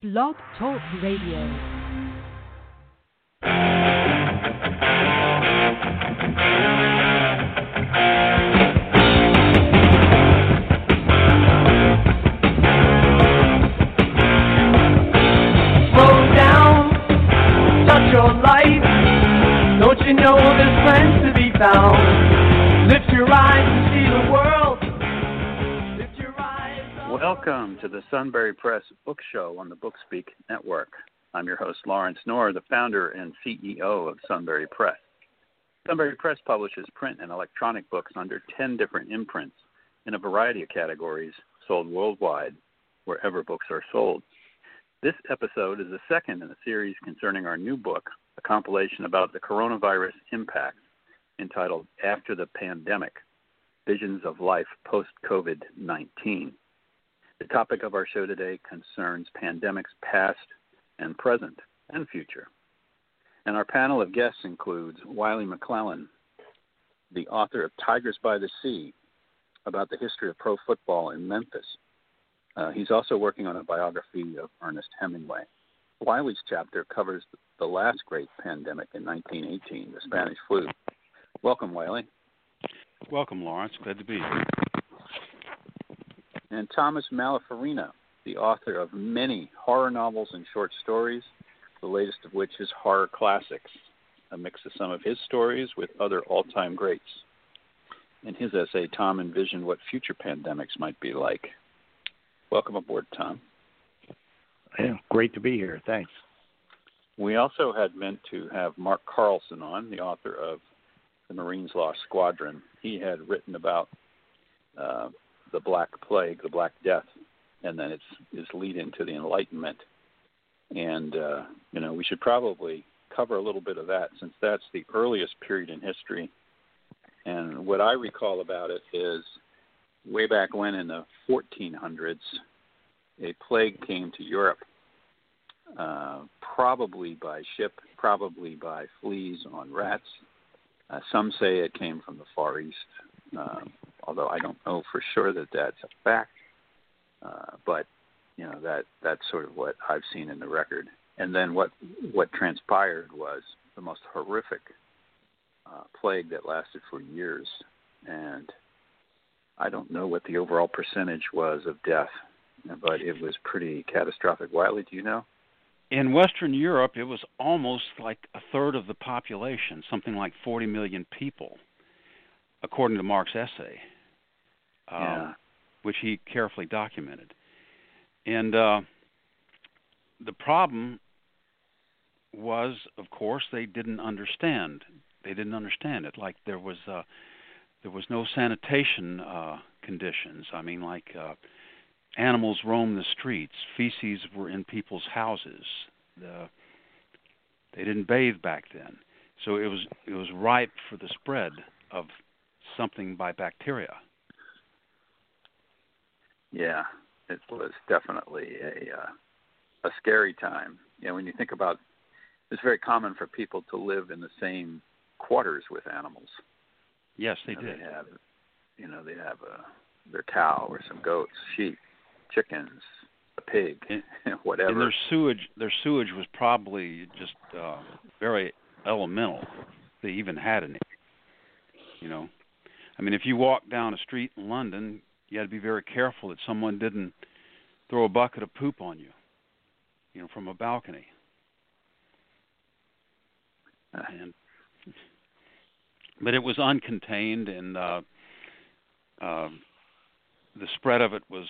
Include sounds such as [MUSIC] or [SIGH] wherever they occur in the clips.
Blog Talk Radio. Slow down, touch your life. Don't you know there's friends to be found? Lift your eyes Welcome to the Sunbury Press Book Show on the Bookspeak Network. I'm your host, Lawrence Knorr, the founder and CEO of Sunbury Press. Sunbury Press publishes print and electronic books under 10 different imprints in a variety of categories sold worldwide wherever books are sold. This episode is the second in a series concerning our new book, a compilation about the coronavirus impact entitled After the Pandemic Visions of Life Post COVID 19. The topic of our show today concerns pandemics past and present and future. And our panel of guests includes Wylie McLallen, the author of Tigers by the Sea, about the history of pro football in Memphis. Uh, he's also working on a biography of Ernest Hemingway. Wylie's chapter covers the last great pandemic in 1918, the Spanish flu. Welcome, Wylie. Welcome, Lawrence. Glad to be here. And Thomas Malafarina, the author of many horror novels and short stories, the latest of which is Horror Classics, a mix of some of his stories with other all time greats. In his essay, Tom envisioned what future pandemics might be like. Welcome aboard, Tom. Yeah, great to be here. Thanks. We also had meant to have Mark Carlson on, the author of The Marines Lost Squadron. He had written about uh, the Black Plague, the Black Death, and then its its lead into the Enlightenment. And uh, you know, we should probably cover a little bit of that since that's the earliest period in history. And what I recall about it is way back when in the 1400s, a plague came to Europe, uh, probably by ship, probably by fleas on rats. Uh, some say it came from the Far East, uh, although I don't know for sure that that's a fact. Uh, but you know that that's sort of what I've seen in the record. And then what what transpired was the most horrific uh, plague that lasted for years, and I don't know what the overall percentage was of death, but it was pretty catastrophic. Wylie, do you know? In Western Europe, it was almost like a third of the population, something like 40 million people, according to Mark's essay, um, Yeah. which he carefully documented. And uh, the problem was, of course, they didn't understand. They didn't understand it. Like there was, uh, there was no sanitation uh, conditions. I mean, like. Uh, animals roamed the streets. Feces were in people's houses. The, they didn't bathe back then, so it was it was ripe for the spread of something by bacteria. Yeah, it was definitely a uh, a scary time. You know, when you think about, it's very common for people to live in the same quarters with animals. Yes, they you know, did. They have, you know, they have a their cow or some goats, sheep, chickens, a pig, And- [LAUGHS] whatever. And their sewage their sewage was probably just uh, very elemental. They even had any. You know, I mean, if you walk down a street in London, you had to be very careful that someone didn't throw a bucket of poop on you. You know, from a balcony. And but it was uncontained and uh uh the spread of it was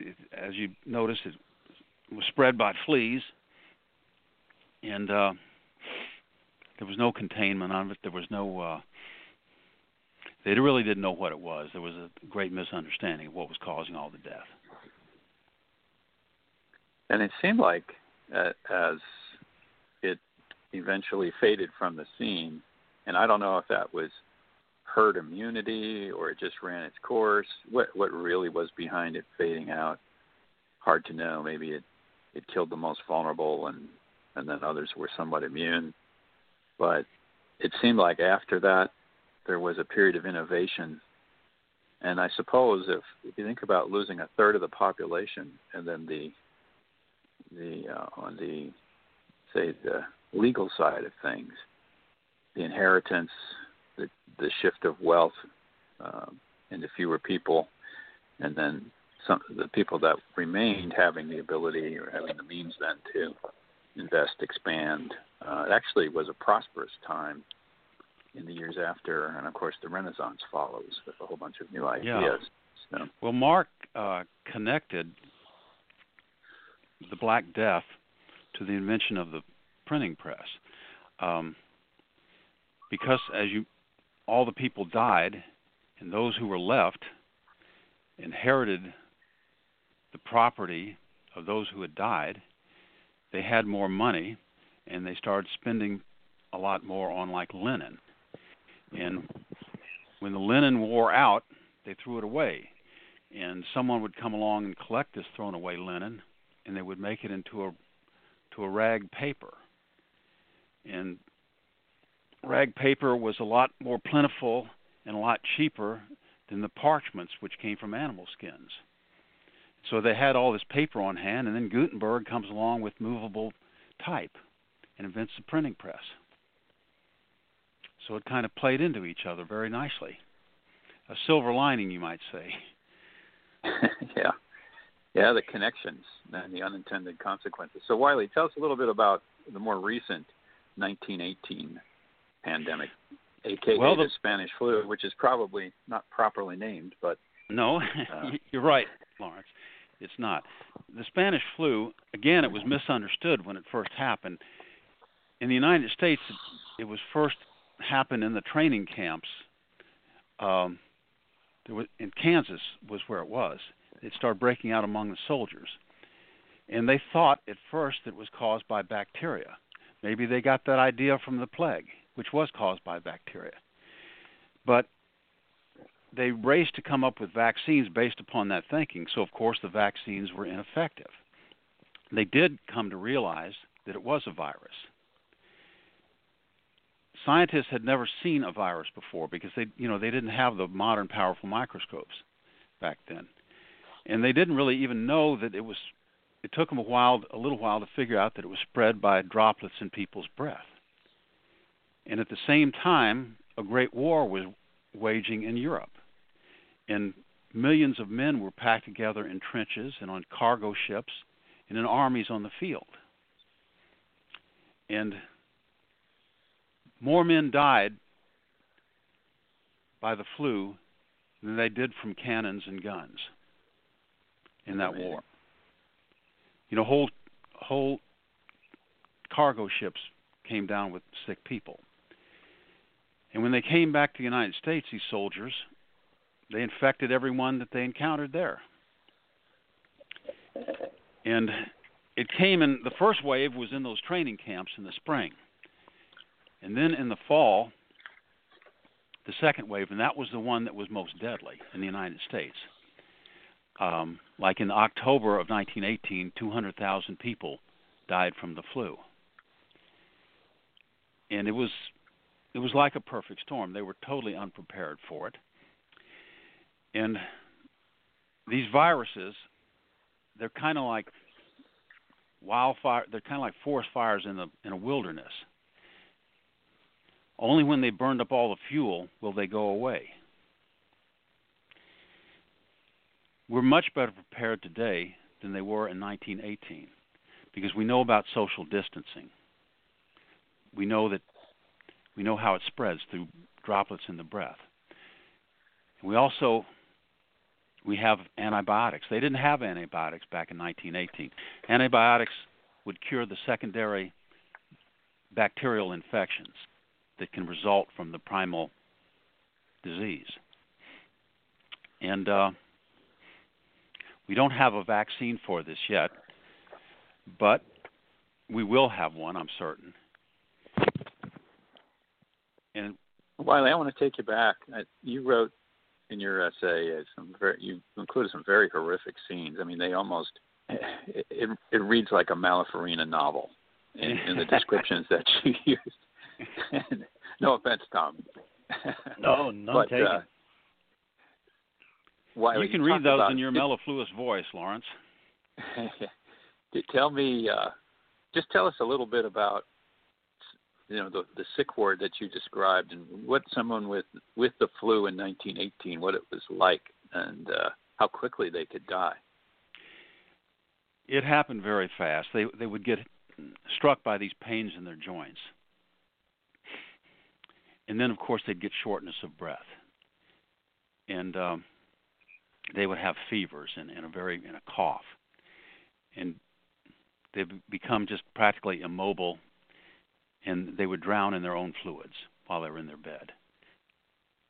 it, as you noticed it was spread by fleas and uh there was no containment of it there was no uh they really didn't know what it was there was a great misunderstanding of what was causing all the death And it seemed like uh, as it eventually faded from the scene, and I don't know if that was herd immunity or it just ran its course. What what really was behind it fading out? Hard to know. Maybe it it killed the most vulnerable, and and then others were somewhat immune. But it seemed like after that there was a period of innovation. And I suppose if, if you think about losing a third of the population and then the the uh, on the say the legal side of things, the inheritance, the the shift of wealth um, into fewer people, and then some the people that remained having the ability or having the means then to invest, expand. Uh, it actually was a prosperous time in the years after, and of course the Renaissance follows with a whole bunch of new ideas. Yeah. So, Well, Mark uh, connected the Black Death to the invention of the printing press, um, because as you, all the people died, and those who were left inherited the property of those who had died. They had more money, and they started spending a lot more on like linen. And when the linen wore out, they threw it away. And someone would come along and collect this thrown away linen and they would make it into a to a rag paper. And rag paper was a lot more plentiful and a lot cheaper than the parchments which came from animal skins. So they had all this paper on hand and then gutenberg comes along with movable type and invents the printing press so it kind of played into each other very nicely a silver lining you might say [LAUGHS] yeah, yeah, the connections and the unintended consequences. So, Wylie, tell us a little bit about the more recent 1918 pandemic, aka Well, the, the- Spanish flu, which is probably not properly named, but No, [LAUGHS] Uh, you're right, Lawrence. It's not. The Spanish flu, again, it was misunderstood when it first happened. In the United States, it, it was first happened in the training camps. Um, was, in Kansas was where it was. It started breaking out among the soldiers, and they thought at first it was caused by bacteria. Maybe they got that idea from the plague, which was caused by bacteria. But they raced to come up with vaccines based upon that thinking. So, of course, the vaccines were ineffective. They did come to realize that it was a virus. Scientists had never seen a virus before because they, you know, they didn't have the modern powerful microscopes back then, and they didn't really even know that it was. It took them a while, a little while, to figure out that it was spread by droplets in people's breath. And at the same time, a great war was waging in Europe and millions of men were packed together in trenches and on cargo ships and in armies on the field. And more men died by the flu than they did from cannons and guns in that war. You know, whole whole cargo ships came down with sick people. And when they came back to the United States, these soldiers, they infected everyone that they encountered there. And it came in the first wave was in those training camps in the spring. And then in the fall, the second wave, and that was the one that was most deadly in the United States. Um, like in October of 1918, 200,000 people died from the flu. And it was it was like a perfect storm. They were totally unprepared for it. And these viruses, they're kind of like wildfire. They're kind of like forest fires in the in a wilderness. Only when they burned up all the fuel will they go away. We're much better prepared today than they were in 1918 because we know about social distancing. We know that we know how it spreads through droplets in the breath. We also we have antibiotics. They didn't have antibiotics back in 1918. Antibiotics would cure the secondary bacterial infections that can result from the primal disease. And uh, we don't have a vaccine for this yet, but we will have one, I'm certain. And Wylie, I want to take you back. You wrote in your essay uh, some very, you included some very horrific scenes. I mean, they almost it it, it reads like a Malafarina novel in, in the [LAUGHS] descriptions that you used. [LAUGHS] no offense, Tom. No, none but, taken. Uh, Wylie, you can read those in your [LAUGHS] mellifluous voice, Lawrence. tell me, uh, just tell us a little bit about you know the the sick ward that you described and what someone with with the flu in 1918 what it was like and uh, how quickly they could die. It happened very fast. They they would get struck by these pains in their joints, and then of course they'd get shortness of breath, and um, they would have fevers and, and a very and a cough, and they become just practically immobile, and they would drown in their own fluids while they were in their bed.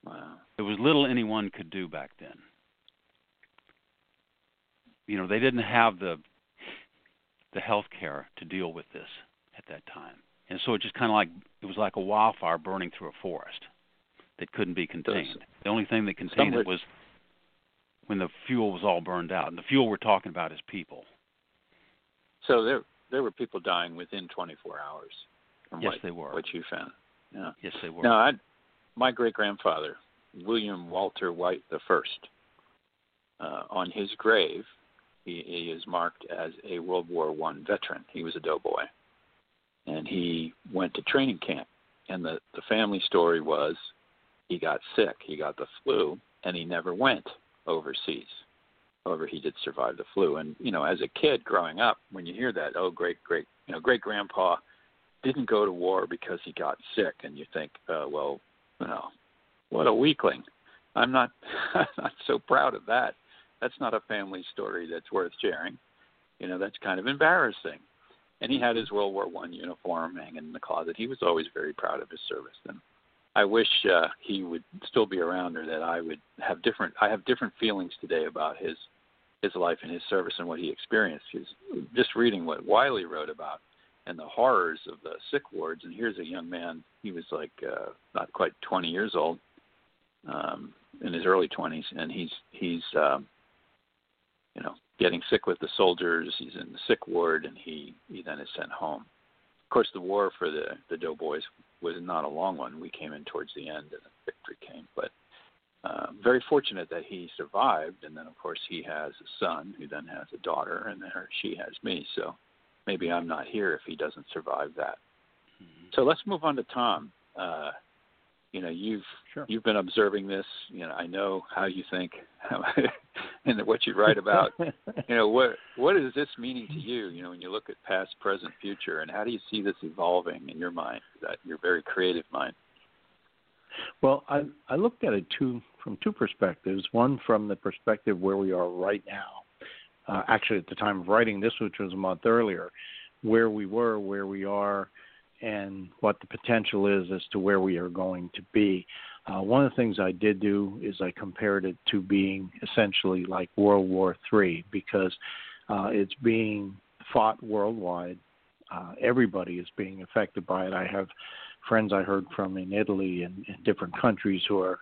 Wow. There was little anyone could do back then. You know, they didn't have the the health care to deal with this at that time. And so it just kind of like it was like a wildfire burning through a forest that couldn't be contained. The only thing that contained it was when the fuel was all burned out. And the fuel we're talking about is people. So there there were people dying within 24 hours. From yes, what, they were. What you found. Yeah. Yes, they were. Now, I, my great grandfather, William Walter White the First, uh, on his grave, he, he is marked as a World War One veteran. He was a doughboy, and he went to training camp. And the the family story was, he got sick. He got the flu, and he never went overseas. However, he did survive the flu. And you know, as a kid growing up, when you hear that, oh, great, great, you know, great grandpa didn't go to war because he got sick, and you think, uh, well, you know, what a weakling. I'm not, [LAUGHS] not so proud of that. That's not a family story that's worth sharing. You know, that's kind of embarrassing. And he had his World War One uniform hanging in the closet. He was always very proud of his service, and I wish uh, he would still be around, or that I would have different. I have different feelings today about his his life and his service and what he experienced. He's just reading what Wylie wrote about and the horrors of the sick wards. And here's a young man. He was like uh, not quite 20 years old, um, in his early 20s, and he's he's um, you know getting sick with the soldiers. He's in the sick ward, and he he then is sent home. Of course, the war for the the doughboys was not a long one. We came in towards the end, and the victory came. But uh, very fortunate that he survived, and then of course he has a son who then has a daughter, and then she has me. So maybe I'm not here if he doesn't survive that. Mm-hmm. So let's move on to Tom. Uh, you know, you've sure. you've been observing this. You know, I know how you think [LAUGHS] and what you write about. [LAUGHS] you know, what what is this meaning to you? You know, when you look at past, present, future, and how do you see this evolving in your mind? That your very creative mind. Well, I I looked at it two from two perspectives. One from the perspective where we are right now, uh, actually at the time of writing this, which was a month earlier, where we were, where we are, and what the potential is as to where we are going to be. Uh, one of the things I did do is I compared it to being essentially like World War III because uh, it's being fought worldwide. Uh, everybody is being affected by it. I have friends I heard from in Italy and in different countries who are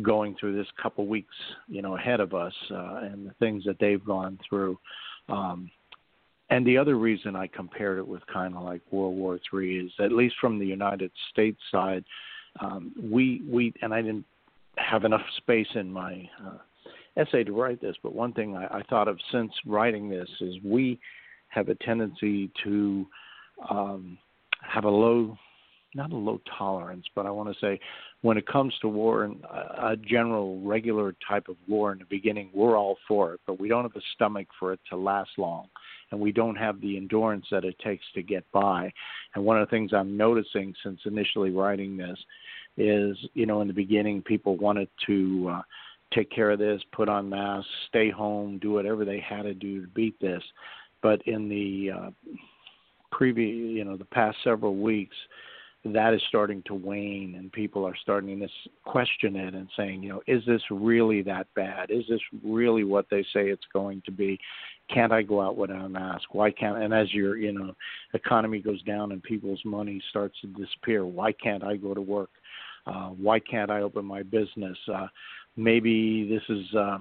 going through this couple weeks, you know, ahead of us, uh, and the things that they've gone through. Um, and the other reason I compared it with kind of like World War III is, at least from the United States side, um, we we and I didn't have enough space in my uh, essay to write this, but one thing I, I thought of since writing this is we have a tendency to um, have a low not a low tolerance, but I want to say when it comes to war and a general regular type of war in the beginning, we're all for it, but we don't have a stomach for it to last long, and we don't have the endurance that it takes to get by. And one of the things I'm noticing since initially writing this is, you know, in the beginning, people wanted to. Uh, take care of this, put on masks, stay home, do whatever they had to do to beat this. But in the uh, previous, you know, the past several weeks, that is starting to wane and people are starting to question it and saying, you know, is this really that bad? Is this really what they say it's going to be? Can't I go out without a mask? Why can't and as your, you know, economy goes down and people's money starts to disappear, why can't I go to work? Uh, why can't I open my business? Uh, maybe this is uh,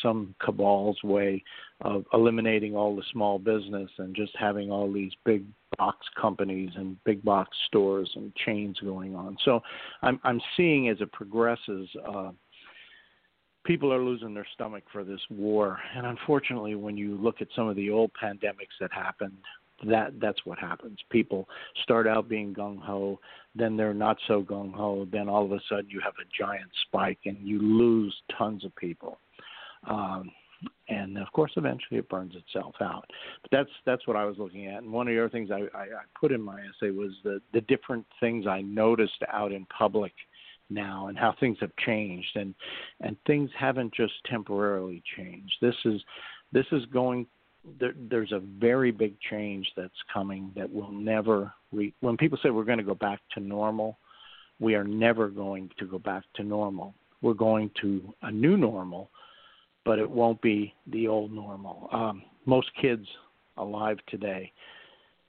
some cabal's way of eliminating all the small business and just having all these big box companies and big box stores and chains going on. So I'm I'm seeing as it progresses uh, people are losing their stomach for this war. And unfortunately, when you look at some of the old pandemics that happened, that that's what happens. People start out being gung ho, then they're not so gung ho, then all of a sudden you have a giant spike and you lose tons of people. Um, and of course, eventually it burns itself out. But that's that's what I was looking at. And one of the other things I, I, I put in my essay was the the different things I noticed out in public now and how things have changed and and things haven't just temporarily changed. This is this is going there, there's a very big change that's coming that will never re- when people say we're going to go back to normal we are never going to go back to normal we're going to a new normal but it won't be the old normal um, most kids alive today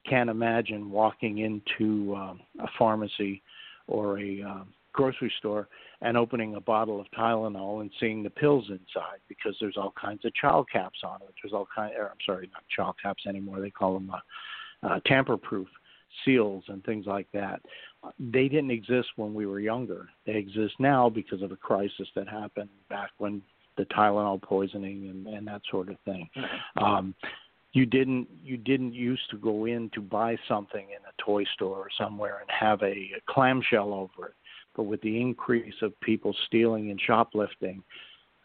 can't imagine walking into um, a pharmacy or a um, grocery store and opening a bottle of Tylenol and seeing the pills inside because there's all kinds of child caps on it. There's all kind. Or, I'm sorry, not child caps anymore. They call them uh, uh, tamper-proof seals and things like that. They didn't exist when we were younger. They exist now because of a crisis that happened back when the Tylenol poisoning and, and that sort of thing. Um, you didn't you didn't used to go in to buy something in a toy store or somewhere and have a, a clamshell over it but with the increase of people stealing and shoplifting,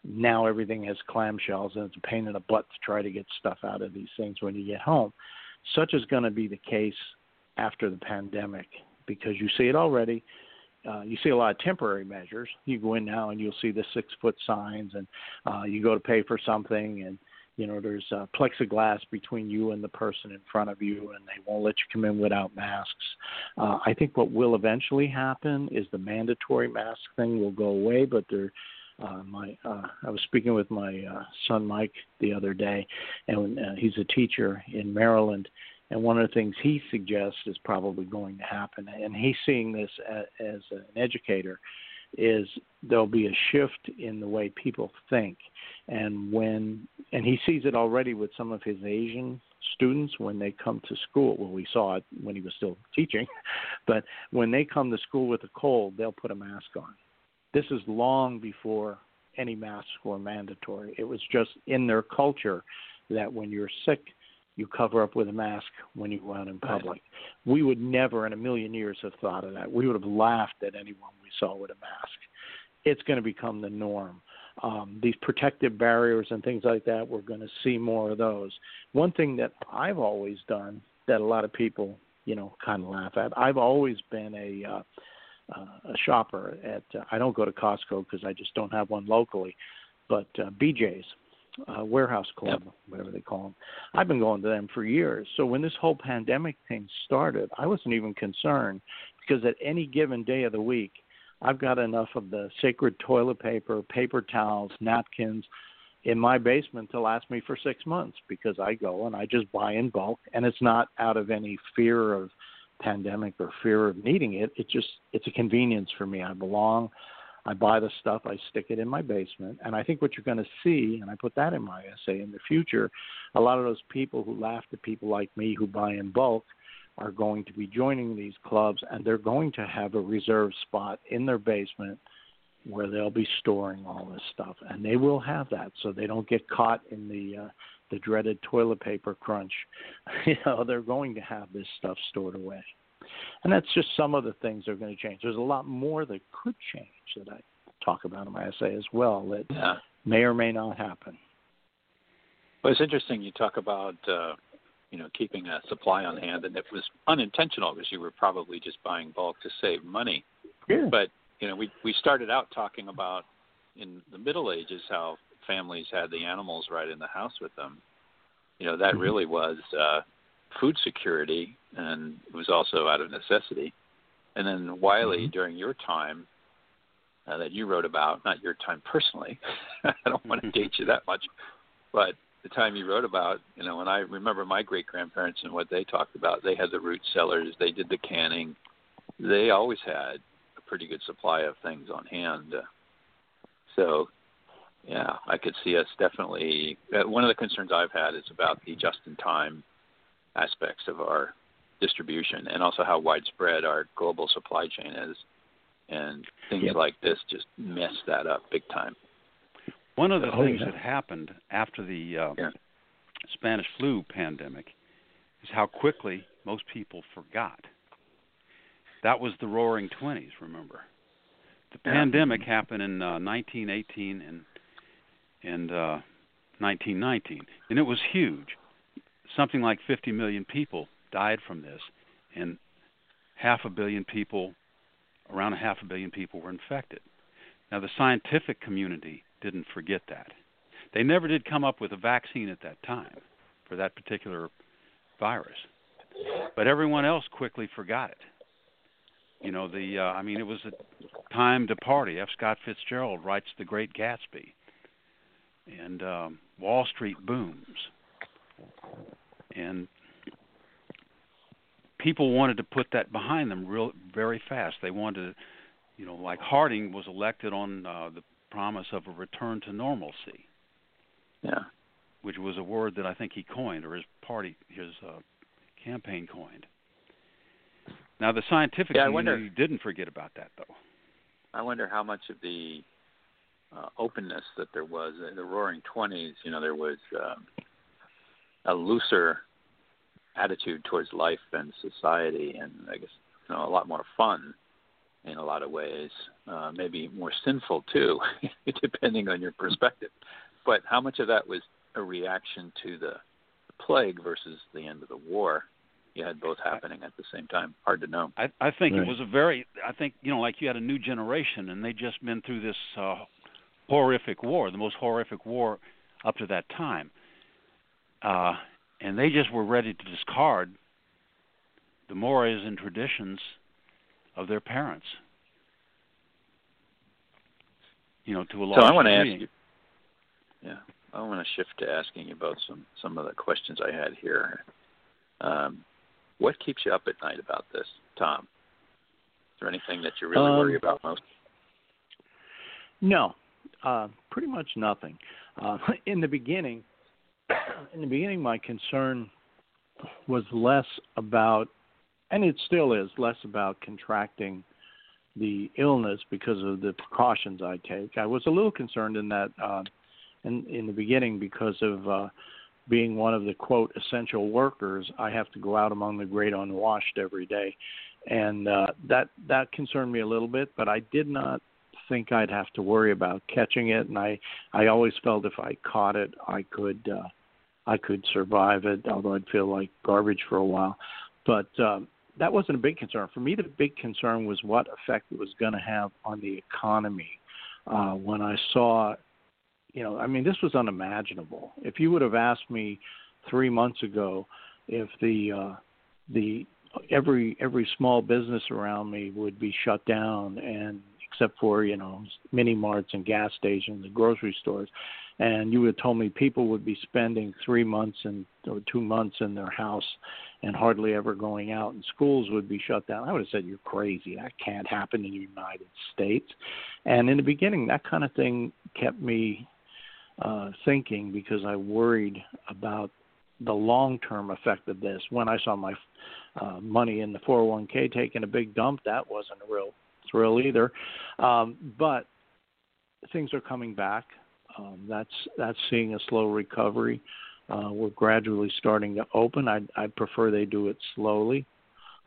now everything has clamshells and it's a pain in the butt to try to get stuff out of these things when you get home. Such is going to be the case after the pandemic because you see it already. Uh, you see a lot of temporary measures. You go in now and you'll see the six foot signs, and uh, you go to pay for something, and you know there's uh, plexiglass between you and the person in front of you and they won't let you come in without masks uh, i think what will eventually happen is the mandatory mask thing will go away but there uh, my uh, I was speaking with my uh, son Mike the other day, and uh, he's a teacher in Maryland. And one of the things he suggests is probably going to happen, and he's seeing this as, as an educator, is there'll be a shift in the way people think. And when and he sees it already with some of his asian students when they come to school. Well we saw it when he was still teaching [LAUGHS] but when they come to school with a cold they'll put a mask on. This is long before any masks were mandatory. It was just in their culture that when you're sick you cover up with a mask when you go out in public. Right. We would never in a million years have thought of that. We would have laughed at anyone we saw with a mask. It's going to become the norm. Um, these protective barriers and things like that, we're going to see more of those. One thing that I've always done that a lot of people, you know, kind of laugh at, I've always been a uh, uh, a shopper at. Uh, I don't go to Costco because I just don't have one locally, but uh, BJ's uh, warehouse club, yep. whatever they call them. I've been going to them for years. So when this whole pandemic thing started, I wasn't even concerned because at any given day of the week, I've got enough of the sacred toilet paper, paper towels, napkins in my basement to last me for six months because I go and I just buy in bulk, and it's not out of any fear of pandemic or fear of needing it. It just it's a convenience for me. I belong. I buy the stuff, I stick it in my basement, and I think what you're going to see, and I put that in my essay in the future, a lot of those people who laugh at people like me who buy in bulk are going to be joining these clubs, and they're going to have a reserve spot in their basement where they'll be storing all this stuff, and they will have that, so they don't get caught in the uh, the dreaded toilet paper crunch. [LAUGHS] you know, they're going to have this stuff stored away. And that's just some of the things that are going to change. There's a lot more that could change that I talk about in my essay as well that yeah. may or may not happen. Well, it's interesting you talk about uh, you know keeping a supply on hand, and it was unintentional because you were probably just buying bulk to save money. Yeah. But you know, we we started out talking about in the Middle Ages how families had the animals right in the house with them. You know, that mm-hmm. really was uh, food security, and it was also out of necessity. And then Wylie, mm-hmm. during your time uh, that you wrote about, not your time personally, [LAUGHS] I don't want to mm-hmm. date you that much, but the time you wrote about, you know, when I remember my great grandparents and what they talked about, they had the root cellars, they did the canning, they always had a pretty good supply of things on hand. Uh, so, yeah, I could see us definitely. Uh, one of the concerns I've had is about the just-in-time aspects of our distribution and also how widespread our global supply chain is. And things yep. like this just mess that up big time. One of the Oh, things yeah. that happened after the uh, Yeah. Spanish flu pandemic is how quickly most people forgot. That was the Roaring Twenties. Remember, the Yeah. pandemic happened in uh, 1918 and and uh, 1919, and it was huge. Something like 50 million people died from this, and half a billion people, around a half a billion people, were infected. Now, the scientific community didn't forget that. They never did come up with a vaccine at that time for that particular virus, but everyone else quickly forgot it. You know, the uh, I mean, it was a time to party. F. Scott Fitzgerald writes *The Great Gatsby*, and um, Wall Street booms, and people wanted to put that behind them real very fast. They wanted, to, you know, like Harding was elected on uh, the promise of a return to normalcy, Yeah. which was a word that I think he coined or his party, his uh, campaign coined. Now the scientific Yeah, community didn't forget about that though. I wonder how much of the uh, openness that there was in the Roaring Twenties. You know, there was um, a looser attitude towards life and society, and I guess you know a lot more fun in a lot of ways. Uh, maybe more sinful too, [LAUGHS] depending on your perspective. But how much of that was a reaction to the plague versus the end of the war? You had both happening at the same time. Hard to know. I, I think Right. it was a very. I think you know, like you had a new generation, and they'd just been through this uh, horrific war, the most horrific war up to that time, uh, and they just were ready to discard the mores and traditions of their parents. You know, to a large So I want to ask you. Yeah, I want to shift to asking you about some some of the questions I had here. Um, what keeps you up at night about this, Tom? Is there anything that you really Um, worry about most? No, uh, pretty much nothing. Uh, [LAUGHS] in the beginning, [COUGHS] in the beginning, my concern was less about, and it still is less about contracting the illness because of the precautions I take. I was a little concerned in that, uh, in in the beginning, because of uh, being one of the quote essential workers, I have to go out among the great unwashed every day, and uh, that that concerned me a little bit. But I did not think I'd have to worry about catching it, and I I always felt if I caught it, I could uh, I could survive it, although I'd feel like garbage for a while. But um, that wasn't a big concern for me. The big concern was what effect it was going to have on the economy. Uh, when I saw, you know, I mean, this was unimaginable. If you would have asked me three months ago if the uh, the every every small business around me would be shut down and except for you know mini marts and gas stations and grocery stores. And you would have told me people would be spending three months and or two months in their house and hardly ever going out and schools would be shut down. I would have said you're crazy. That can't happen in the united states. And in the beginning that kind of thing kept me uh thinking because i worried about the long term effect of this. When i saw my uh, money in the 401k taking a big dump. That wasn't a real thrill either. Um, but things are coming back. Um, that's that's seeing a slow recovery. Uh, we're gradually starting to open. I'd, I'd prefer they do it slowly.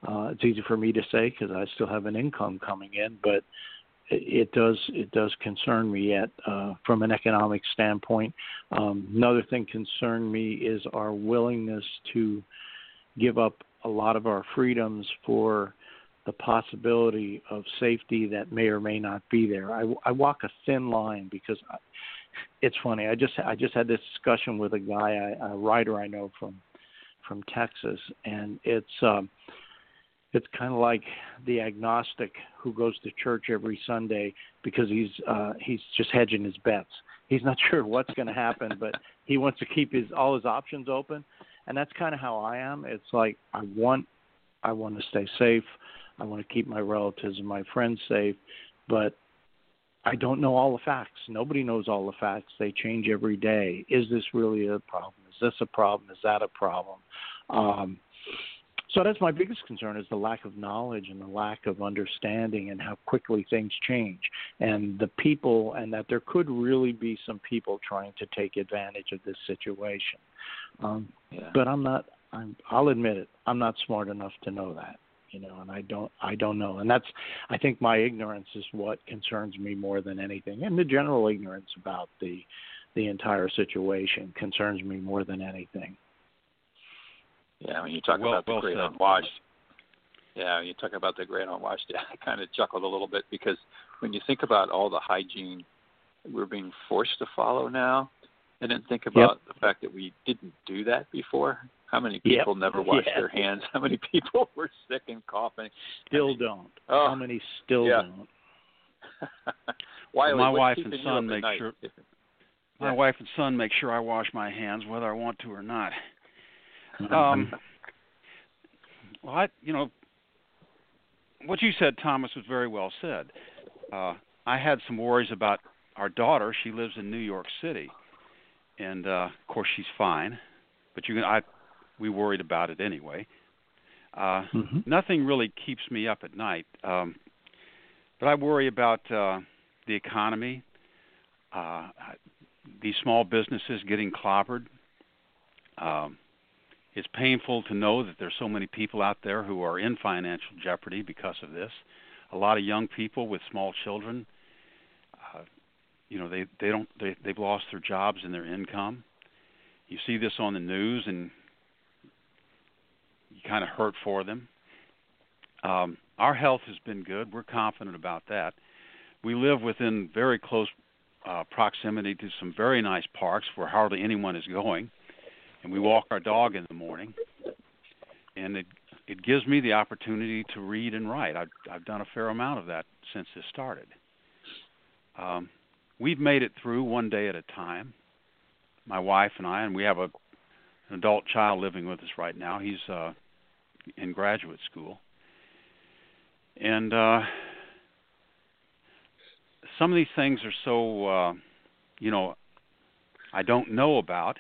Uh, it's easy for me to say because I still have an income coming in, but it, it does it does concern me yet uh, from an economic standpoint. Um, another thing concerned me is our willingness to give up a lot of our freedoms for the possibility of safety that may or may not be there. I, I walk a thin line because I, it's funny. I just I just had this discussion with a guy, a writer I know from from Texas, and it's um, it's kind of like the agnostic who goes to church every Sunday because he's uh, he's just hedging his bets. He's not [LAUGHS] sure what's going to happen, but he wants to keep his all his options open and that's kind of how I am. It's like I want I want to stay safe. I want to keep my relatives and my friends safe, but I don't know all the facts. Nobody knows all the facts. They change every day. Is this really a problem? Is this a problem? Is that a problem? Um, so that's my biggest concern is the lack of knowledge and the lack of understanding and how quickly things change. and the people, and that there could really be some people trying to take advantage of this situation. Um, Yeah. but I'm not. I'm. I'll admit it. I'm not smart enough to know that. You know, and I don't. I don't know, and that's. I think my ignorance is what concerns me more than anything, and the general ignorance about the, the entire situation concerns me more than anything. Yeah, when you talk Well- about the well great said. unwashed. Yeah, when you talk about the great unwashed. [LAUGHS] I kind of chuckled a little bit because when you think about all the hygiene we're being forced to follow now, and then think about the fact that we didn't do that before. How many Yep. people never [LAUGHS] washed Yeah. their hands? How many people [LAUGHS] were sick and coughing? Still I mean, don't. oh, How many still yeah. don't? [LAUGHS] Wylie, My wife and son make night? sure- My Yeah. wife and son make sure I wash my hands whether I want to or not. Um, well, I, you know, what you said, Thomas, was very well said. Uh, I had some worries about our daughter. She lives in New York City, and uh, of course she's fine. But you can, I, we worried about it anyway. Uh, Mhm. nothing really keeps me up at night, um, but I worry about uh, the economy, uh, these small businesses getting clobbered. Um, it's painful to know that there's so many people out there who are in financial jeopardy because of this. A lot of young people with small children, uh, you know, they they don't they they've lost their jobs and their income. You see this on the news, and kind of hurt for them. Um, our health has been good. We're confident about that. We live within very close uh, proximity to some very nice parks where hardly anyone is going, and we walk our dog in the morning. And it it gives me the opportunity to read and write. I've I've done a fair amount of that since this started. Um, we've made it through one day at a time. My wife and I, and we have a an adult child living with us right now. He's uh, in graduate school, and uh, some of these things are so, uh, you know, I don't know about,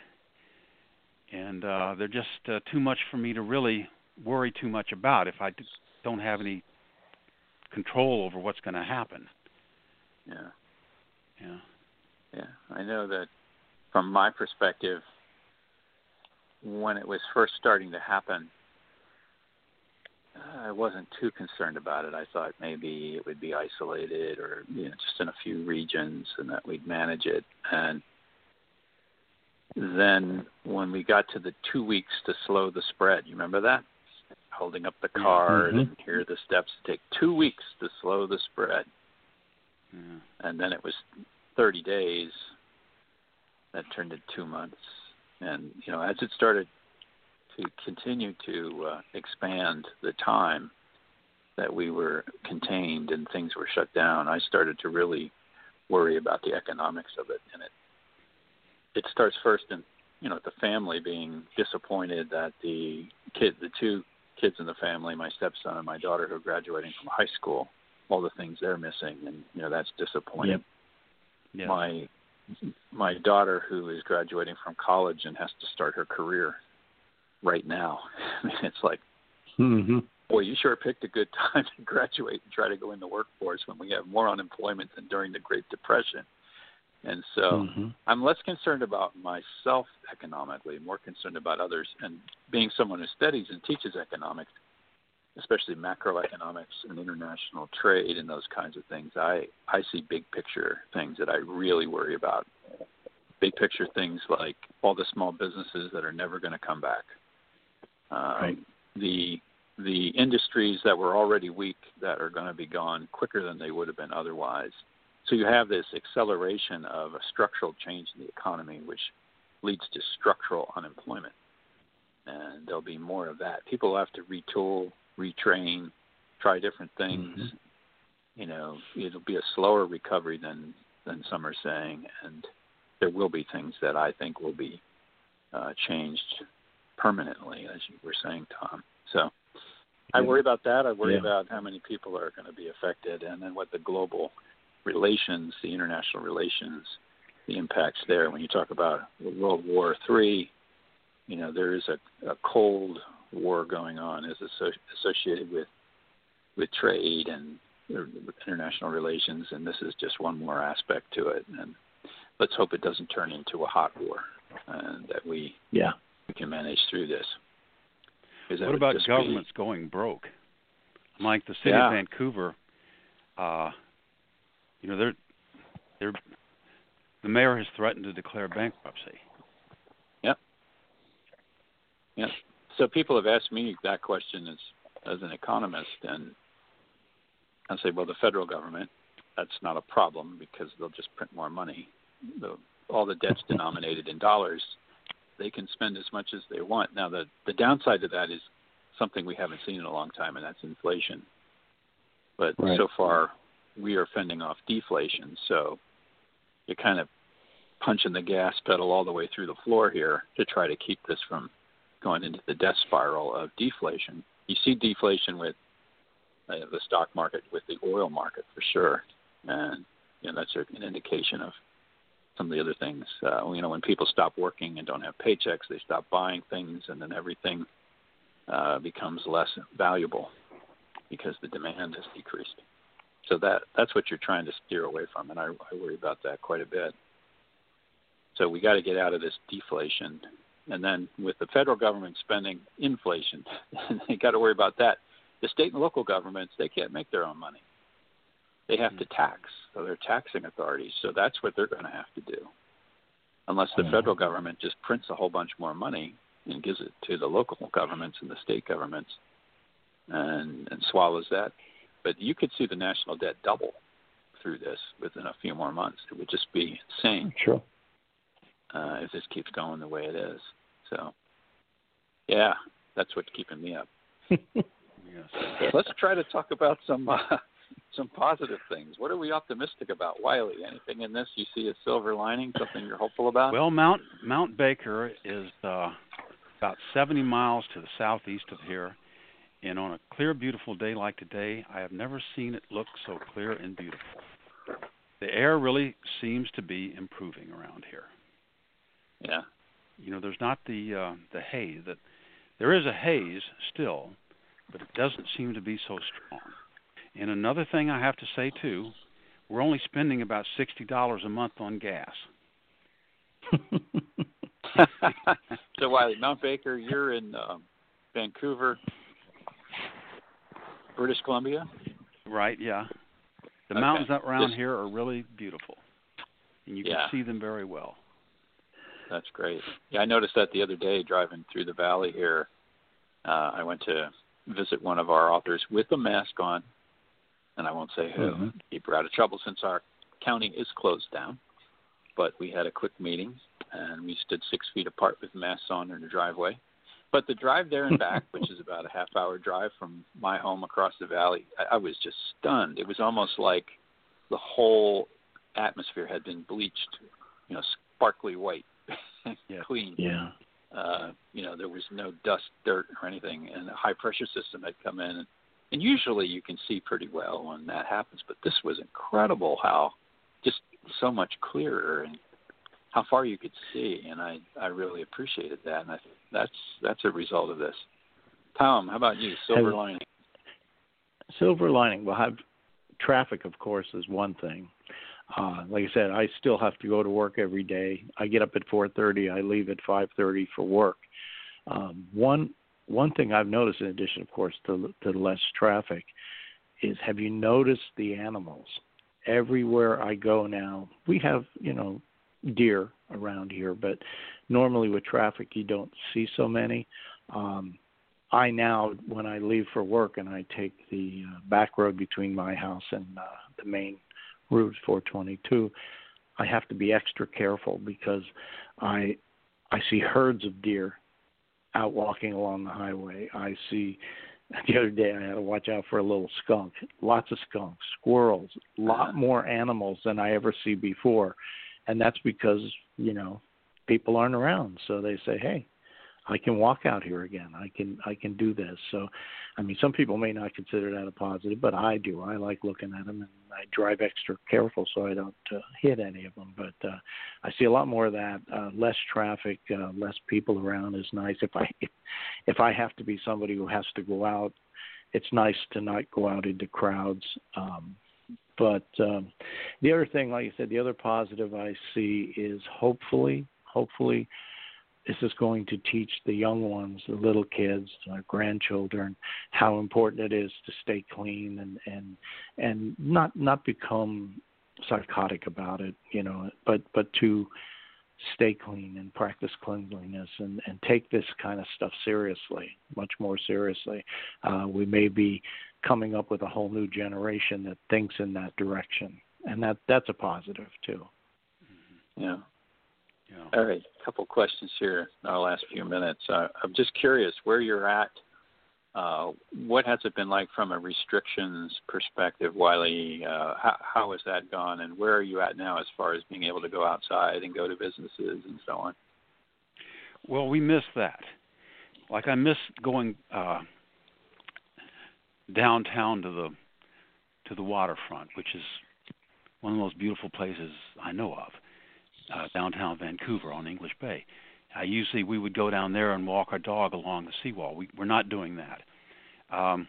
and uh, they're just uh, too much for me to really worry too much about if I d- don't have any control over what's going to happen. Yeah. Yeah. Yeah, I know that from my perspective, when it was first starting to happen, I wasn't too concerned about it. I thought maybe it would be isolated or you know, just in a few regions and that we'd manage it. And then when we got to the two weeks to slow the spread, you remember that? Holding up the card Mhm. and here are the steps to take two weeks to slow the spread Yeah. and then it was 30 days that turned into two months and you know as it started to continue to uh, expand the time that we were contained and things were shut down i started to really worry about the economics of it and it it starts first in you know the family being disappointed that the kid the two kids in the family my stepson and my daughter who are graduating from high school all the things they're missing and you know that's disappointing Yep. Yes. my my daughter who is graduating from college and has to start her career right now. I [LAUGHS] mean, it's like hmm boy you sure picked a good [LAUGHS] time to graduate and try to go in the workforce when we have more unemployment than during the great depression. And so hmm i'm less concerned about myself economically more concerned about others. And being someone who studies and teaches economics especially macroeconomics and international trade and those kinds of things, I I see big picture things that I really worry about. Big picture things like all the small businesses that are never going to come back. Um, Right. The the industries that were already weak that are going to be gone quicker than they would have been otherwise. So you have this acceleration of a structural change in the economy, which leads to structural unemployment. And there'll be more of that. People have to retool, retrain, try different things. Mhm. You know, it'll be a slower recovery than than some are saying, and there will be things that I think will be uh, changed permanently, as you were saying, Tom. So I worry about that. I worry Yeah. about how many people are going to be affected, and then what the global relations, the international relations, the impacts there. When you talk about World War Three, you know there is a, a cold war going on, is asso- associated with with trade and international relations, and this is just one more aspect to it. And let's hope it doesn't turn into a hot war, and that we yeah we can manage through this. What about governments be, going broke? Like the city yeah. of Vancouver, uh, you know, they're they're the mayor has threatened to declare bankruptcy. Yep. Yep. So people have asked me that question as as an economist, and I say, well, the federal government, that's not a problem because they'll just print more money. The, all the debt's [LAUGHS] denominated in dollars. They can spend as much as they want. Now, the the downside to that is something we haven't seen in a long time, and that's inflation. But right. so far, we are fending off deflation. So you're kind of punching the gas pedal all the way through the floor here to try to keep this from going into the death spiral of deflation. You see deflation with uh, the stock market, with the oil market for sure, and you know that's an indication of some of the other things. Uh, you know, when people stop working and don't have paychecks, they stop buying things, and then everything uh, becomes less valuable because the demand has decreased. So that that's what you're trying to steer away from, and I, I worry about that quite a bit. So we got to get out of this deflation, and then with the federal government spending inflation, [LAUGHS] they got to worry about that. The state and local governments they can't make their own money; they have to tax, so they're taxing authorities. So that's what they're going to have to do, unless the federal government just prints a whole bunch more money and gives it to the local governments and the state governments, and and swallows that. But you could see the national debt double through this within a few more months. It would just be insane. Sure uh, if this keeps going the way it is. So, yeah, that's what's keeping me up. [LAUGHS] yes. Let's try to talk about some uh, some positive things. What are we optimistic about, Wylie? Anything in this you see a silver lining? Something you're hopeful about? Well, Mount Mount Baker is uh, about 70 miles to the southeast of here, and on a clear, beautiful day like today, I have never seen it look so clear and beautiful. The air really seems to be improving around here. Yeah. You know, there's not the uh, the haze that there is a haze still, but it doesn't seem to be so strong. And another thing I have to say too, we're only spending about sixty dollars a month on gas. [LAUGHS] so Wylie, Mount Baker, you're in um, Vancouver, British Columbia. Right. Yeah. The okay. mountains around Just, here are really beautiful, and you can see them very well. That's great. Yeah, I noticed that the other day driving through the valley here. Uh, I went to visit one of our authors with a mask on, and I won't say who. Mm-hmm. Keep her out of trouble since our county is closed down. But we had a quick meeting, and we stood six feet apart with masks on in the driveway. But the drive there and back, [LAUGHS] which is about a half hour drive from my home across the valley, I, I was just stunned. It was almost like the whole atmosphere had been bleached, you know, sparkly white [LAUGHS] yeah. clean. Yeah. Uh, you know, there was no dust, dirt, or anything, and a high pressure system had come in. And, usually you can see pretty well when that happens, but this was incredible how just so much clearer and how far you could see, and I I really appreciated that, and I that's that's a result of this. Tom, how about you? Silver lining. Silver lining. Well, have traffic, of course, is one thing. Uh, like I said, I still have to go to work every day. I get up at 4:30. I leave at 5:30 for work. Um, one one thing I've noticed, in addition, of course, to to less traffic, is have you noticed the animals? Everywhere I go now, we have you know deer around here, but normally with traffic you don't see so many. Um, I now, when I leave for work and I take the uh, back road between my house and uh, the main Route 422, I have to be extra careful because I I see herds of deer out walking along the highway. I see [LAUGHS] the other day I had to watch out for a little skunk, lots of skunks, squirrels, a lot uh-huh. more animals than I ever see before. And that's because, you know, people aren't around. So they say, "Hey, I can walk out here again. I can I can do this." So I mean, some people may not consider that a positive, but I do. I like looking at them, and I drive extra careful so I don't uh, hit any of them. But uh, I see a lot more of that. Uh, less traffic, uh, less people around is nice. If I if I have to be somebody who has to go out it's nice to not go out into crowds. Um, but um, the other thing, like I said, the other positive I see is hopefully, hopefully, this is going to teach the young ones, the little kids, our grandchildren, how important it is to stay clean and and and not not become psychotic about it, you know, but but to stay clean and practice cleanliness and, and take this kind of stuff seriously, much more seriously. Uh, we may be coming up with a whole new generation that thinks in that direction, and that that's a positive too. Yeah. Yeah. All right, a couple questions here in our last few minutes. Uh, I'm just curious where you're at uh, what has it been like from a restrictions perspective, Wylie? Uh, how, how has that gone, and where are you at now as far as being able to go outside and go to businesses and so on? Well, we miss that. Like I miss going uh, downtown to the to the waterfront, which is one of the most beautiful places I know of, uh, downtown Vancouver on English Bay. Uh, usually we would go down there and walk our dog along the seawall. We, we're not doing that. Um,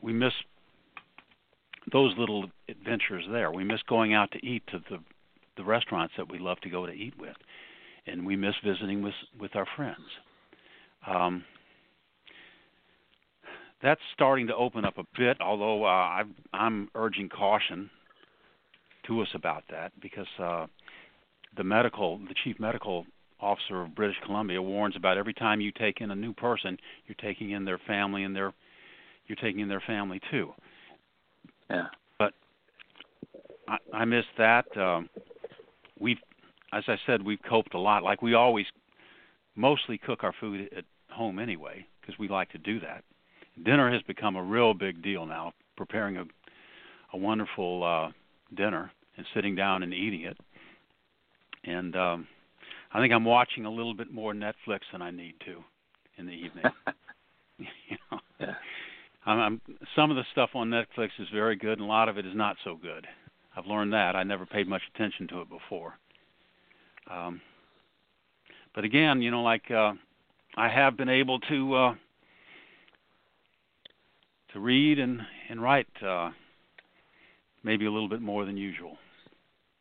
we miss those little adventures there. We miss going out to eat to the the restaurants that we love to go to eat with, and we miss visiting with with our friends. Um, that's starting to open up a bit, although uh, I, I'm urging caution to us about that because uh, the medical, the chief medical officer of British Columbia warns about every time you take in a new person, you're taking in their family and their you're taking in their family too. Yeah. But I, I miss that. Um, we've, as I said, we've coped a lot. Like we always, mostly cook our food at home anyway because we like to do that. Dinner has become a real big deal now. Preparing a a wonderful uh, dinner and sitting down and eating it. And um, I think I'm watching a little bit more Netflix than I need to in the evening. [LAUGHS] [LAUGHS] you know, yeah. I'm, I'm, some of the stuff on Netflix is very good, and a lot of it is not so good. I've learned that. I never paid much attention to it before. Um, but again, you know, like uh, I have been able to uh, to read and and write uh, maybe a little bit more than usual.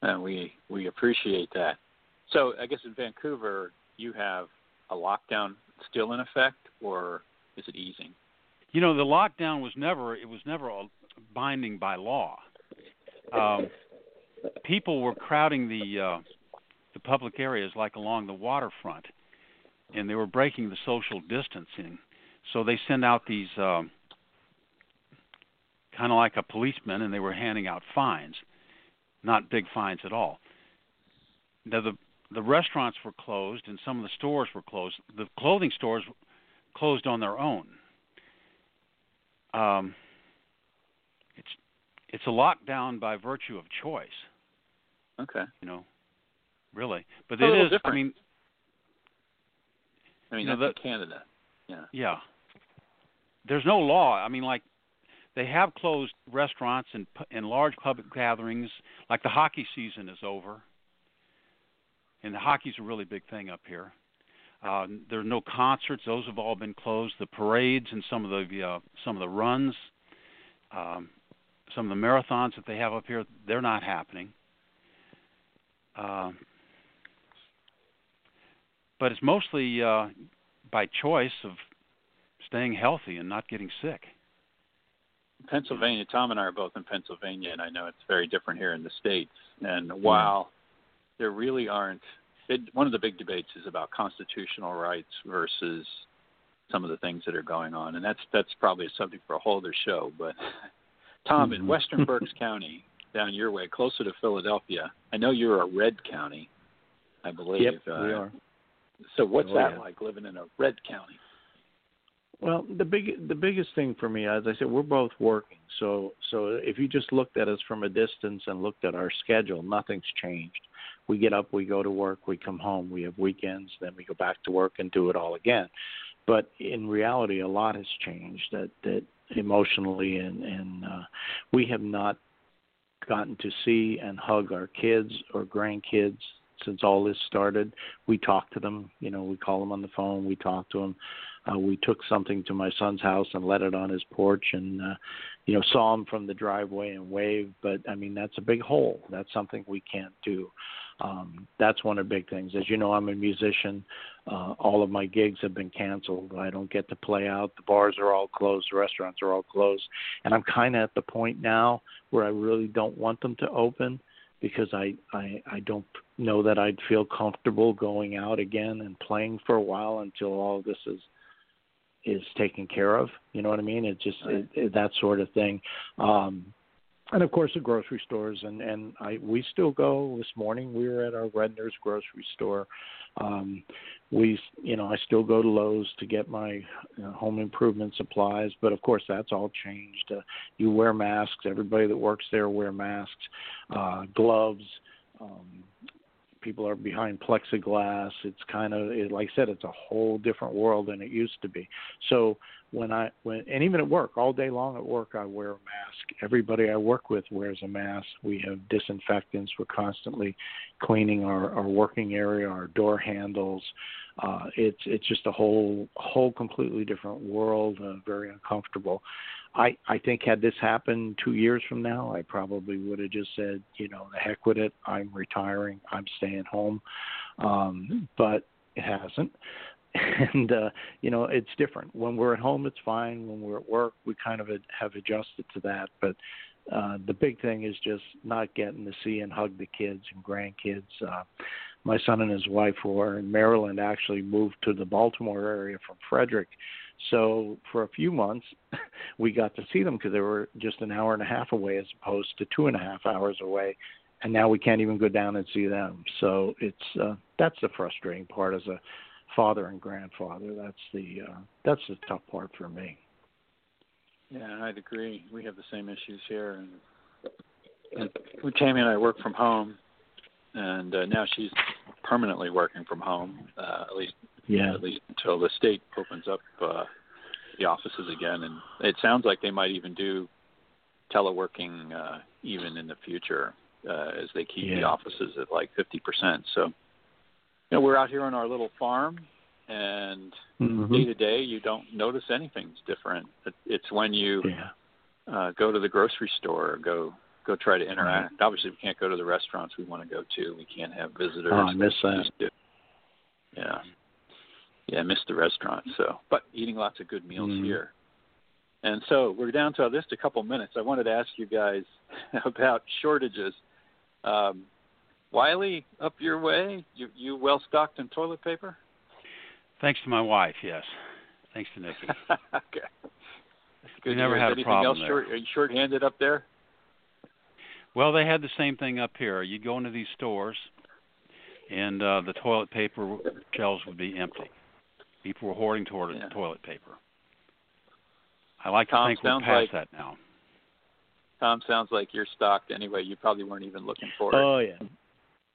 And we we appreciate that. So I guess in Vancouver, you have a lockdown still in effect, or is it easing? You know, the lockdown was never it was never binding by law. Um, people were crowding the uh, the public areas like along the waterfront, and they were breaking the social distancing. So they send out these um, kind of like a policeman, and they were handing out fines, not big fines at all. Now the the restaurants were closed and some of the stores were closed. The clothing stores closed on their own. Um, it's it's a lockdown by virtue of choice. Okay. You know, really, but it is. Different. I mean, I mean you know, that's Canada. Yeah. Yeah. There's no law. I mean, like they have closed restaurants and and large public gatherings. Like the hockey season is over and the hockey's a really big thing up here. Uh, there are no concerts; those have all been closed. The parades and some of the uh, some of the runs, um, some of the marathons that they have up here, they're not happening. Uh, but it's mostly uh, by choice of staying healthy and not getting sick. Pennsylvania, Tom and I are both in Pennsylvania, and I know it's very different here in the states. And while there really aren't. It, one of the big debates is about constitutional rights versus some of the things that are going on, and that's that's probably a subject for a whole other show. But [LAUGHS] Tom, in mm-hmm. Western [LAUGHS] Berks County, down your way, closer to Philadelphia, I know you're a red county, I believe. Yep, uh, we are. So what's oh, that yeah. like living in a red county? Well, the big the biggest thing for me, as I said, we're both working. So so if you just looked at us from a distance and looked at our schedule, nothing's changed we get up, we go to work, we come home, we have weekends, then we go back to work and do it all again. But in reality, a lot has changed. That that emotionally and and uh, we have not gotten to see and hug our kids or grandkids since all this started. We talk to them, you know, we call them on the phone, we talk to them. Uh, we took something to my son's house and let it on his porch, and uh, you know saw him from the driveway and waved. But I mean that's a big hole. That's something we can't do. Um, that's one of the big things. As you know, I'm a musician. Uh, all of my gigs have been canceled. I don't get to play out. The bars are all closed. The restaurants are all closed. And I'm kind of at the point now where I really don't want them to open because I, I I don't know that I'd feel comfortable going out again and playing for a while until all this is is taken care of. You know what I mean? It just right. it, it, that sort of thing. Um, and of course the grocery stores and and I we still go. This morning we were at our Redner's grocery store. Um, we you know I still go to Lowe's to get my you know, home improvement supplies, but of course that's all changed. Uh, you wear masks. Everybody that works there wear masks, uh, gloves. Um, people are behind plexiglass. It's kind of it, like I said, it's a whole different world than it used to be. So when I when and even at work, all day long at work, I wear a mask. Everybody I work with wears a mask. We have disinfectants. We're constantly cleaning our our working area, our door handles. Uh, it's it's just a whole whole completely different world. Uh, very uncomfortable. I I think had this happened two years from now, I probably would have just said, you know, the heck with it. I'm retiring. I'm staying home. Um, but it hasn't. [LAUGHS] And uh, you know, it's different. When we're at home, it's fine. When we're at work, we kind of have adjusted to that. But uh, the big thing is just not getting to see and hug the kids and grandkids. Uh, my son and his wife who are in Maryland actually moved to the Baltimore area from Frederick so for a few months, [LAUGHS] we got to see them because they were just an hour and a half away as opposed to two and a half hours away, and now we can't even go down and see them. So it's uh, that's the frustrating part as a father and grandfather. That's the uh, that's the tough part for me. Yeah, I'd agree. We have the same issues here, and, and Tammy and I work from home, and uh, now she's permanently working from home, uh, at least yeah. At least until the state opens up uh, the offices again, and it sounds like they might even do teleworking uh, even in the future uh, as they keep yeah. the offices at like 50%. So, you know, we're out here on our little farm, and mm-hmm. day to day, you don't notice anything's different. It's when you yeah. uh, go to the grocery store or go go try to interact. Right. Obviously, we can't go to the restaurants we want to go to. We can't have visitors. Oh, I miss that. Yeah yeah, I missed the restaurant. So, but eating lots of good meals mm. here. And so we're down to just a couple minutes. I wanted to ask you guys [LAUGHS] about shortages. Um, Wylie, up your way, you you well stocked in toilet paper? Thanks to my wife, yes. Thanks to Nikki. [LAUGHS] okay. Good. We never had Anything a problem else there. short, are you short-handed up there? Well, they had the same thing up here. You'd go into these stores, and uh, the toilet paper shelves would be empty. People were hoarding toward yeah. toilet paper. I like Tom, to think we're past like, that now. Tom, sounds like you're stocked anyway. You probably weren't even looking for it. Oh yeah,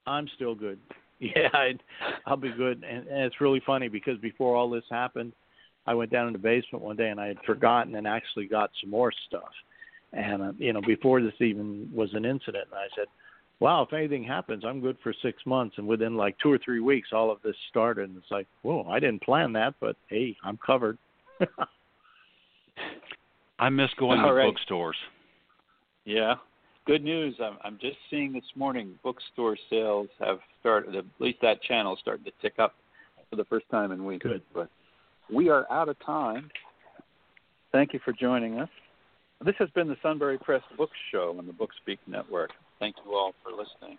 I'm still good. [LAUGHS] Yeah, I'd, I'll be good. And, and it's really funny because before all this happened, I went down in the basement one day and I had forgotten and actually got some more stuff. And uh, you know, before this even was an incident, and I said, wow, if anything happens, I'm good for six months. And within like two or three weeks, all of this started. And it's like, whoa, I didn't plan that, but hey, I'm covered. [LAUGHS] I miss going all to right. bookstores. Yeah. Good news. I'm, I'm just seeing this morning bookstore sales have started, at least that channel starting to tick up for the first time in weeks. Good. But we are out of time. Thank you for joining us. This has been the Sunbury Press Book Show on the Bookspeak Network. Thank you all for listening.